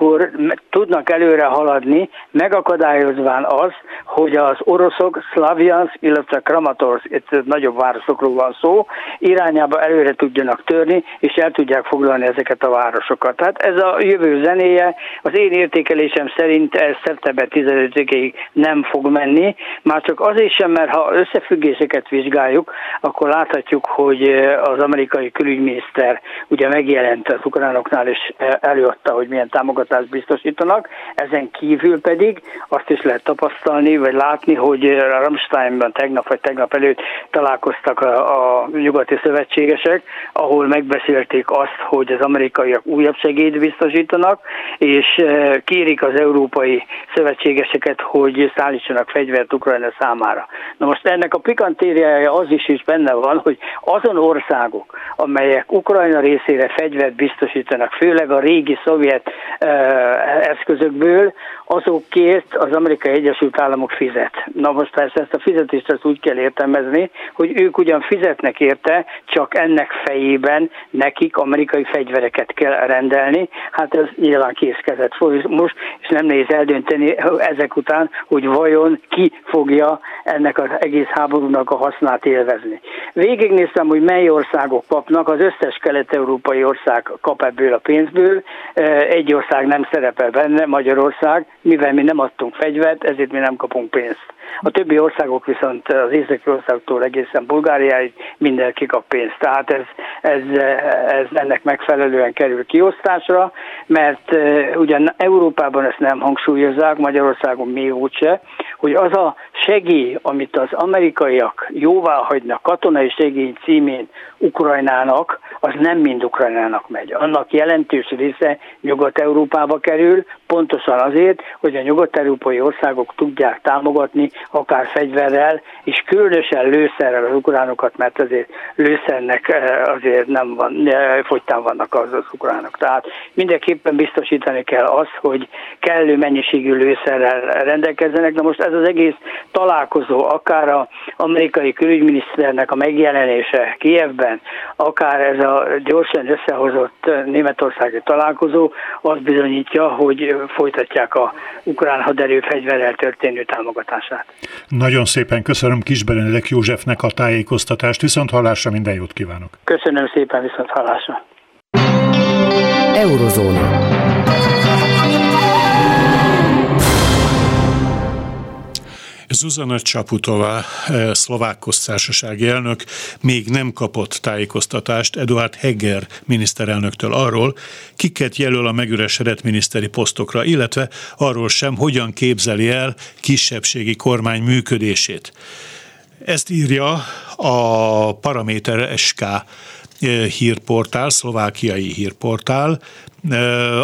tudnak elő előre haladni, megakadályozván az, hogy az oroszok Slaviansk, illetve Kramatorsk, itt nagyobb városokról van szó, irányába előre tudjanak törni, és el tudják foglalni ezeket a városokat. Tehát ez a jövő zenéje, az én értékelésem szerint ez szeptember 15-ig nem fog menni, már csak azért sem, mert ha összefüggéseket vizsgáljuk, akkor láthatjuk, hogy az amerikai külügyminiszter ugye megjelent az ukránoknál, és előadta, hogy milyen támogatást biztosítanak, ezen kívül pedig azt is lehet tapasztalni, vagy látni, hogy Ramsteinben tegnap vagy tegnap előtt találkoztak a, a nyugati szövetségesek, ahol megbeszélték azt, hogy az amerikaiak újabb segélyt biztosítanak, és e, kérik az európai szövetségeseket, hogy szállítsanak fegyvert Ukrajna számára. Na most ennek a pikantériája az is is benne van, hogy azon országok, amelyek Ukrajna részére fegyvert biztosítanak, főleg a régi szovjet e, eszközökből, azokért az Amerikai Egyesült Államok fizet. Na most persze ezt a fizetést ezt úgy kell értelmezni, hogy ők ugyan fizetnek érte, csak ennek fejében nekik amerikai fegyvereket kell rendelni. Hát ez nyilván készkezett most, és nem nehéz eldönteni ezek után, hogy vajon ki fogja ennek az egész háborúnak a hasznát élvezni. Végignéztem, hogy mely országok kapnak, az összes kelet-európai ország kap ebből a pénzből, egy ország nem szerepel benne, Magyarország, mivel mi nem adtunk fegyvert, ezért mi nem kapunk pénzt. A többi országok viszont az északi országoktól egészen Bulgáriáig mindenki kap pénzt. Tehát ez, ez, ez ennek megfelelően kerül kiosztásra, mert ugyan Európában ezt nem hangsúlyozzák, Magyarországon még úgyse, hogy az a segély, amit az amerikaiak jóvá hagynak katonai segély címén Ukrajnának, az nem mind Ukrajnának megy. Annak jelentős része Nyugat-Európába kerül, pontosan azért, hogy a nyugat-európai országok tudják támogatni akár fegyverrel, és különösen lőszerrel az ukránokat, mert azért lőszernek eh, azért nem van, eh, fogytán vannak az, az ukránok. Tehát mindenképpen biztosítani kell azt, hogy kellő mennyiségű lőszerrel rendelkezzenek. Na most ez az egész találkozó, akár az amerikai külügyminiszternek a megjelenése Kievben, akár ez a gyorsan összehozott németországi találkozó, az bizonyítja, hogy folytatják a ukrán haderő fegyverrel történő támogatását. Nagyon szépen köszönöm Kis Benedek Józsefnek a tájékoztatást, viszont hallásra minden jót kívánok. Köszönöm szépen, viszont hallásra. Eurozóna. Zuzana Csaputová, eh, szlovák köztársasági elnök még nem kapott tájékoztatást Eduard Heger miniszterelnöktől arról, kiket jelöl a megüresedett miniszteri posztokra, illetve arról sem, hogyan képzeli el kisebbségi kormány működését. Ezt írja a Paraméter SK hírportál, szlovákiai hírportál,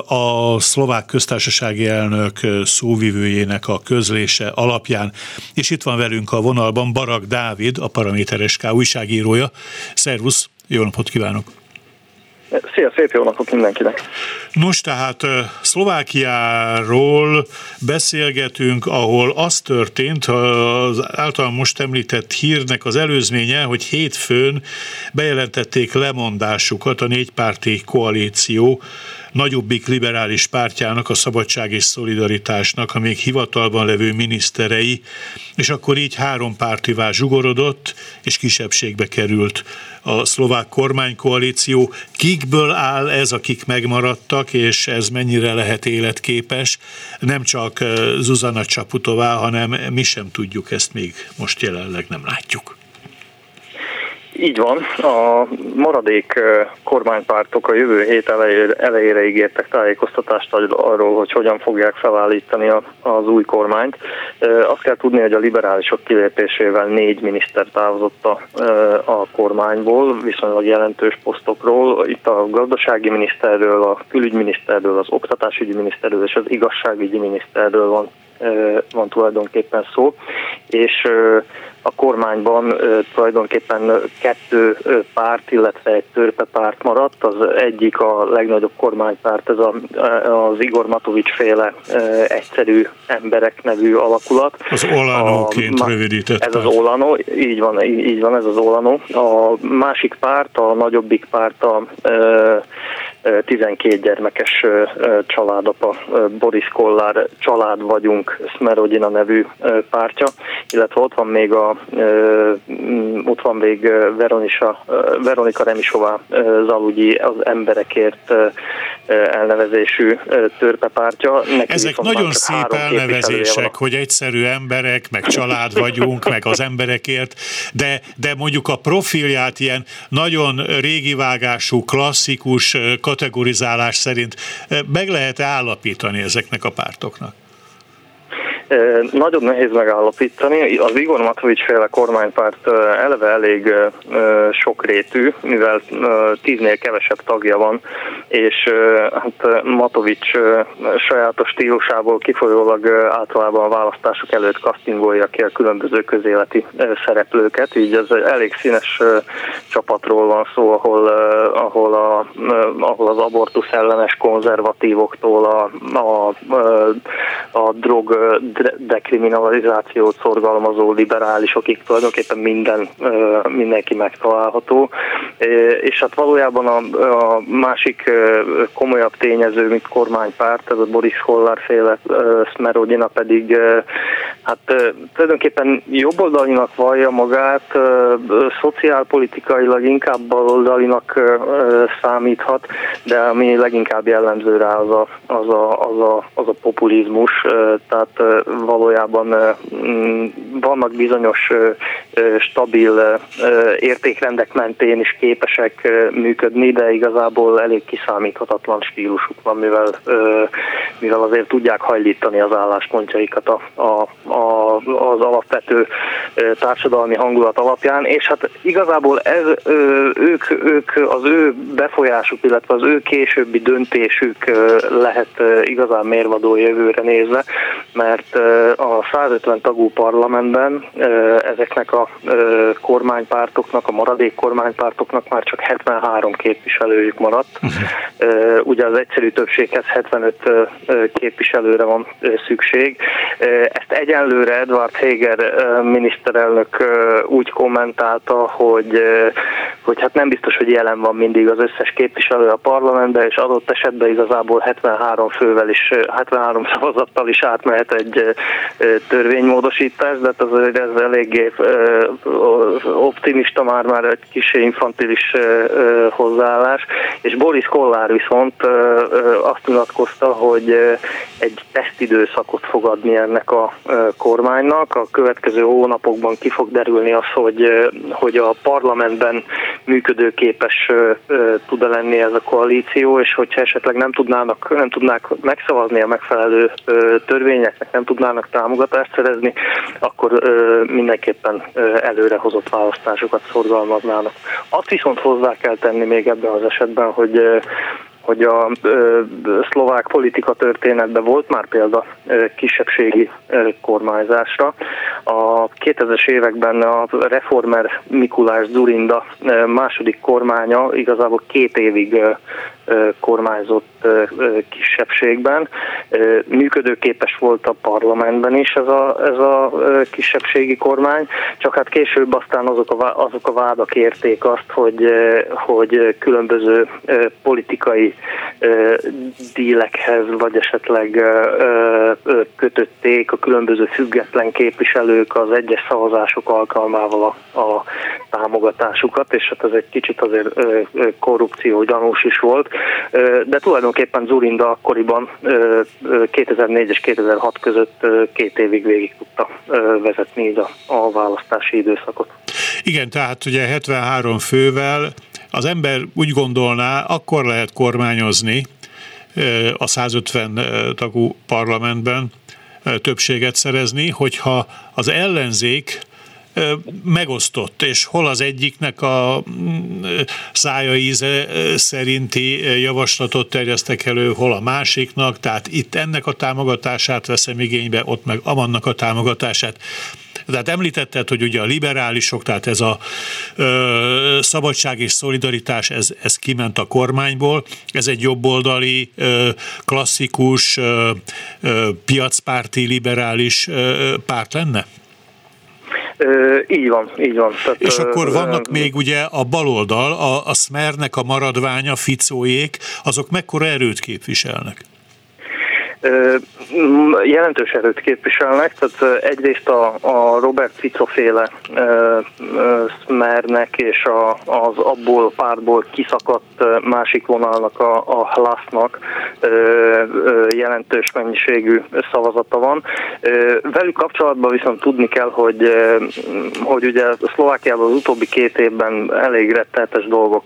a szlovák köztársasági elnök szóvivőjének a közlése alapján. És itt van velünk a vonalban Barak Dávid, a Paraméteres K újságírója. Szervusz, jó napot kívánok! Szia, szép jó napot mindenkinek! Nos, tehát Szlovákiáról beszélgetünk, ahol az történt, az általán most említett hírnek az előzménye, hogy hétfőn bejelentették lemondásukat a négypárti koalíció nagyobbik liberális pártjának, a Szabadság és Szolidaritásnak a még hivatalban levő miniszterei, és akkor így három pártivá zsugorodott, és kisebbségbe került a szlovák kormánykoalíció. Kikből áll ez, akik megmaradtak, és ez mennyire lehet életképes? Nem csak eh, Zuzana Csaputová, hanem mi sem tudjuk ezt még most jelenleg nem látjuk. Így van, a maradék kormánypártok a jövő hét elejére, elejére ígértek tájékoztatást arról, hogy hogyan fogják felállítani az új kormányt. Azt kell tudni, hogy a liberálisok kilépésével négy miniszter távozott a, a kormányból, viszonylag jelentős posztokról. Itt a gazdasági miniszterről, a külügyminiszterről, az oktatásügyi miniszterről és az igazságügyi miniszterről van van tulajdonképpen szó, és a kormányban tulajdonképpen kettő párt, illetve egy párt maradt. Az egyik a legnagyobb kormánypárt, ez a, az Igor Matovics féle egyszerű emberek nevű alakulat. Az Olano-ként a, rövidített. Ez az Olano, így van, így van, ez az Olano. A másik párt, a nagyobbik párt a 12 gyermekes családapa, Boris Kollár család vagyunk, Smerodina nevű pártja, illetve ott van még a, ott van még Veronika, Remisová Zalugyi az emberekért elnevezésű törpepártja. Neki Ezek nagyon szép elnevezések, hogy egyszerű emberek, meg család vagyunk, meg az emberekért, de, de mondjuk a profilját ilyen nagyon régi vágású, klasszikus kategorizálás szerint meg lehet állapítani ezeknek a pártoknak? Nagyon nehéz megállapítani. Az Igor Matovics féle kormánypárt eleve elég sokrétű, mivel tíznél kevesebb tagja van, és hát Matovics sajátos stílusából kifolyólag általában a választások előtt kasztingolja ki a különböző közéleti szereplőket, így ez egy elég színes csapatról van szó, ahol, ahol, a, ahol az abortusz ellenes konzervatívoktól a, a, a drog dekriminalizációt szorgalmazó liberálisokig tulajdonképpen minden, mindenki megtalálható. És hát valójában a, a másik komolyabb tényező, mint kormánypárt, ez a Boris Hollár féle Smerodina pedig hát tulajdonképpen jobboldalinak vallja magát, szociálpolitikailag inkább baloldalinak számíthat, de ami leginkább jellemző rá az a, az a, az a, az a populizmus, tehát valójában mm, vannak bizonyos stabil értékrendek mentén is képesek működni, de igazából elég kiszámíthatatlan stílusuk van, mivel, mivel azért tudják hajlítani az álláspontjaikat a, a, a, az alapvető társadalmi hangulat alapján, és hát igazából ez, ők, ők az ő befolyásuk, illetve az ő későbbi döntésük lehet igazán mérvadó jövőre nézve, mert a 150 tagú parlamentben ezeknek a kormánypártoknak, a maradék kormánypártoknak már csak 73 képviselőjük maradt. Ugye az egyszerű többséghez 75 képviselőre van szükség. Ezt egyenlőre Edward Heger miniszterelnök úgy kommentálta, hogy, hogy hát nem biztos, hogy jelen van mindig az összes képviselő a parlamentben, és adott esetben igazából 73 fővel is, 73 szavazattal is átmehet egy törvénymódosítás, de hát azért ez eléggé optimista, már már egy kis infantilis hozzáállás, és Boris Kollár viszont azt nyilatkozta, hogy egy tesztidőszakot fog adni ennek a kormánynak. A következő hónapokban ki fog derülni az, hogy, hogy a parlamentben működőképes tud-e lenni ez a koalíció, és hogyha esetleg nem tudnának, nem tudnák megszavazni a megfelelő törvényeknek, nem tudnának támogatást szerezni, akkor mindenképpen előrehozott választásokat szorgalmaznának. Azt viszont hozzá kell tenni még ebben az esetben, hogy hogy a ö, szlovák politika történetben volt már példa ö, kisebbségi ö, kormányzásra. A 2000-es években a reformer Mikulás Zurinda ö, második kormánya igazából két évig ö, kormányzott kisebbségben. Működőképes volt a parlamentben is ez a, ez a kisebbségi kormány, csak hát később aztán azok a, azok a vádak érték azt, hogy, hogy különböző politikai dílekhez, vagy esetleg kötötték a különböző független képviselők az egyes szavazások alkalmával a, a támogatásukat, és hát ez egy kicsit azért korrupció gyanús is volt, de tulajdonképpen Zurinda akkoriban 2004 és 2006 között két évig végig tudta vezetni így a, a választási időszakot. Igen, tehát ugye 73 fővel az ember úgy gondolná, akkor lehet kormányozni a 150 tagú parlamentben többséget szerezni, hogyha az ellenzék megosztott, és hol az egyiknek a mm, szája íze szerinti javaslatot terjesztek elő, hol a másiknak, tehát itt ennek a támogatását veszem igénybe, ott meg amannak a támogatását. Tehát említetted, hogy ugye a liberálisok, tehát ez a ö, szabadság és szolidaritás, ez, ez kiment a kormányból, ez egy jobboldali, ö, klasszikus, ö, ö, piacpárti, liberális ö, párt lenne? Így van, így van. Tehát, És akkor vannak még ugye a baloldal, a, a Smernek a maradványa, Ficóék, azok mekkora erőt képviselnek? Jelentős erőt képviselnek, tehát egyrészt a, a Robert Fico féle Smernek és a, az abból pártból kiszakadt másik vonalnak, a, a Hlasznak jelentős mennyiségű szavazata van. Velük kapcsolatban viszont tudni kell, hogy, hogy ugye Szlovákiában az utóbbi két évben elég rettenetes dolgok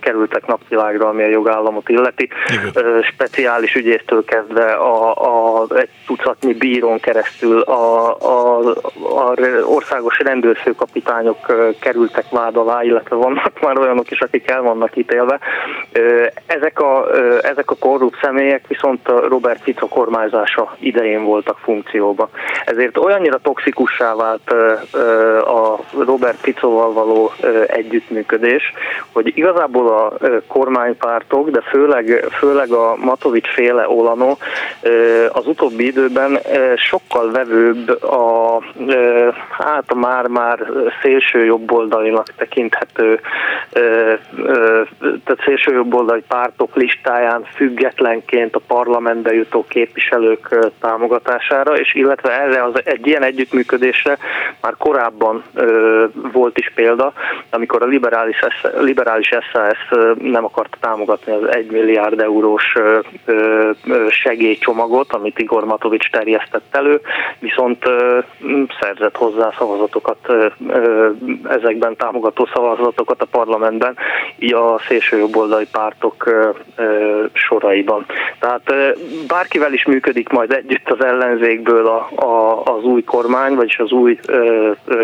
kerültek napvilágra, ami a jogállamot illeti. Igen. Speciális ügyésztől kezdve a, a, egy tucatnyi bírón keresztül a, a, a országos rendőrfőkapitányok kerültek vád alá, illetve vannak már olyanok is, akik el vannak ítélve. Ezek a, ezek a korrupt személyek viszont a Robert Fico kormányzása idején voltak funkcióba. Ezért olyannyira toxikussá vált a Robert Ficoval való együttműködés, hogy igazából a kormánypártok, de főleg, főleg a Matovics féle Olano az utóbbi időben sokkal vevőbb a hát már-már szélső jobboldalinak tekinthető tehát szélső jobboldali pártok listáján függetlenként a parlamentbe jutó képviselők támogatására, és illetve erre az egy ilyen együttműködésre már korábban volt is példa, amikor a liberális, liberális SAS nem akarta támogatni az 1 milliárd eurós segélycsomagot, amit Igor Matovics terjesztett elő, viszont szerzett hozzá szavazatokat, ezekben támogató szavazatokat a parlamentben, így a szélsőjobboldali pártok soraiban. Tehát bárkivel is működik majd együtt az ellenzékből a, az új kormány, vagyis az új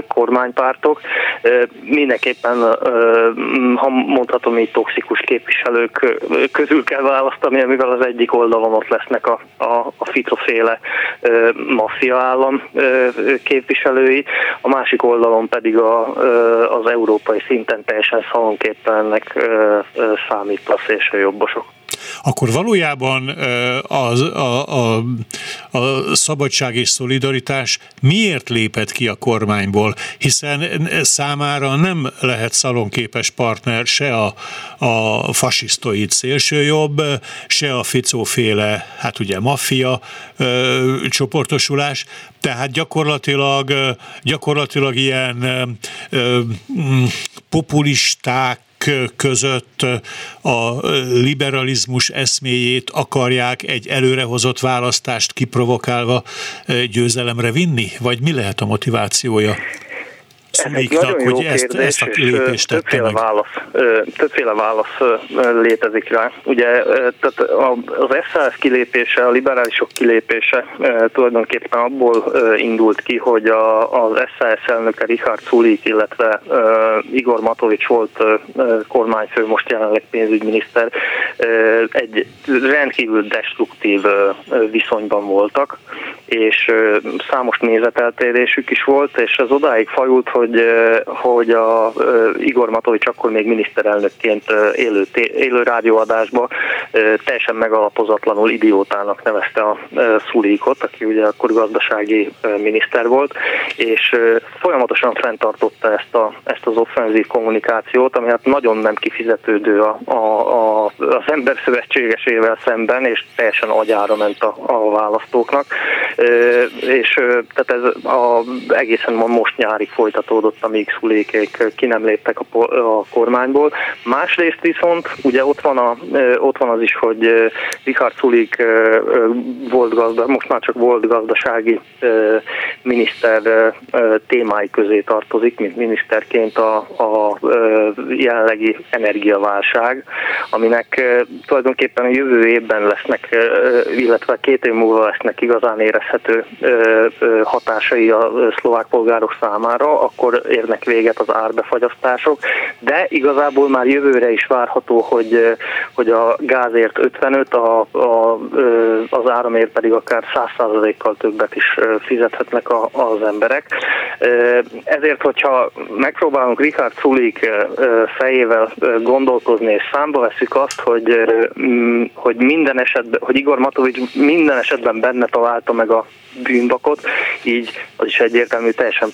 kormánypártok, mindenképpen, ha mondhatom így, toxikus képviselők közül kell választani, amivel az egyik oldalon ott lesznek a, a, a Fico-féle maffia állam képviselői, a másik oldalon pedig a, az európai szinten teljesen szalonképtelennek számító szélsőjobbosok akkor valójában a, a, a, a szabadság és szolidaritás miért lépett ki a kormányból, hiszen számára nem lehet szalonképes partner se a, a fasisztoid szélsőjobb, se a Ficóféle, hát ugye maffia csoportosulás, tehát gyakorlatilag, gyakorlatilag ilyen ö, populisták, között a liberalizmus eszméjét akarják egy előrehozott választást kiprovokálva győzelemre vinni? Vagy mi lehet a motivációja? Szuliknak, hogy ezt, kérdés, ezt a lépést tette többféle meg. Válasz, többféle válasz létezik rá. Ugye tehát az SZSZ kilépése, a liberálisok kilépése tulajdonképpen abból indult ki, hogy a, az SZSZ elnöke Richard Sulik, illetve Igor Matovics volt kormányfő, most jelenleg pénzügyminiszter, egy rendkívül destruktív viszonyban voltak, és számos nézeteltérésük is volt, és ez odáig fajult, hogy hogy, hogy a Igor Matovics akkor még miniszterelnökként élő, élő rádióadásba teljesen megalapozatlanul idiótának nevezte a Szulikot, aki ugye akkor gazdasági miniszter volt, és folyamatosan fenntartotta ezt, a, ezt az offenzív kommunikációt, ami hát nagyon nem kifizetődő a, a, a, az ember szövetségesével szemben, és teljesen agyára ment a, a választóknak. És tehát ez a, egészen most nyárig folytatódott folytatódott, amíg szulékék ki nem léptek a, a kormányból. Másrészt viszont ugye ott van, a, ott van az is, hogy Richard Szulik volt gazda, most már csak volt gazdasági miniszter témái közé tartozik, mint miniszterként a, a jelenlegi energiaválság, aminek tulajdonképpen a jövő évben lesznek, illetve két év múlva lesznek igazán érezhető hatásai a szlovák polgárok számára, akkor érnek véget az árbefagyasztások, de igazából már jövőre is várható, hogy, hogy a gázért 55, a, a, az áramért pedig akár 100%-kal többet is fizethetnek a, az emberek. Ezért, hogyha megpróbálunk Richard Sulik fejével gondolkozni, és számba veszük azt, hogy, hogy minden esetben, hogy Igor Matovics minden esetben benne találta meg a bűnbakot, így az is egyértelmű teljesen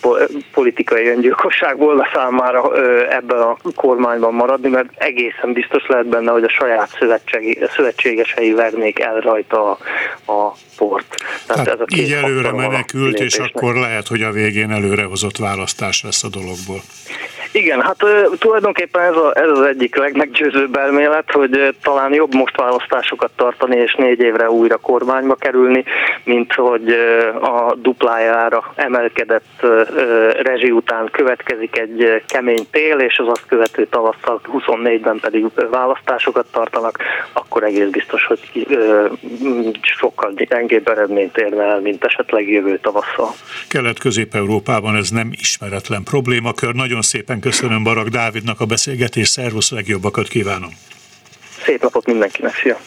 politikai öngyilkosság volna számára ebben a kormányban maradni, mert egészen biztos lehet benne, hogy a saját szövetségesei vernék el rajta a, a port. Tehát, Tehát ez a így előre menekült, és akkor lehet, hogy a végén előrehozott választás lesz a dologból. Igen, hát tulajdonképpen ez, a, ez az egyik legmeggyőzőbb elmélet, hogy talán jobb most választásokat tartani és négy évre újra kormányba kerülni, mint hogy a duplájára emelkedett rezsi után következik egy kemény tél, és az azt követő tavasszal 24-ben pedig választásokat tartanak, akkor egész biztos, hogy sokkal gyengébb eredményt érne el, mint esetleg jövő tavasszal. Kelet-Közép-Európában ez nem ismeretlen problémakör. Nagyon szépen köszönöm Barak Dávidnak a beszélgetés, szervusz, legjobbakat kívánom. Szép napot mindenkinek, szia!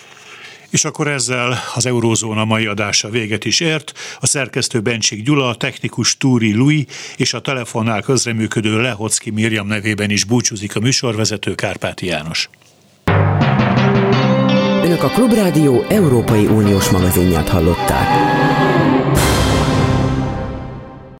És akkor ezzel az Eurózóna mai adása véget is ért. A szerkesztő Bencsik Gyula, a technikus Túri Lui és a telefonnál közreműködő Lehocki Mirjam nevében is búcsúzik a műsorvezető Kárpáti János. Önök a Klubrádió Európai Uniós magazinját hallották.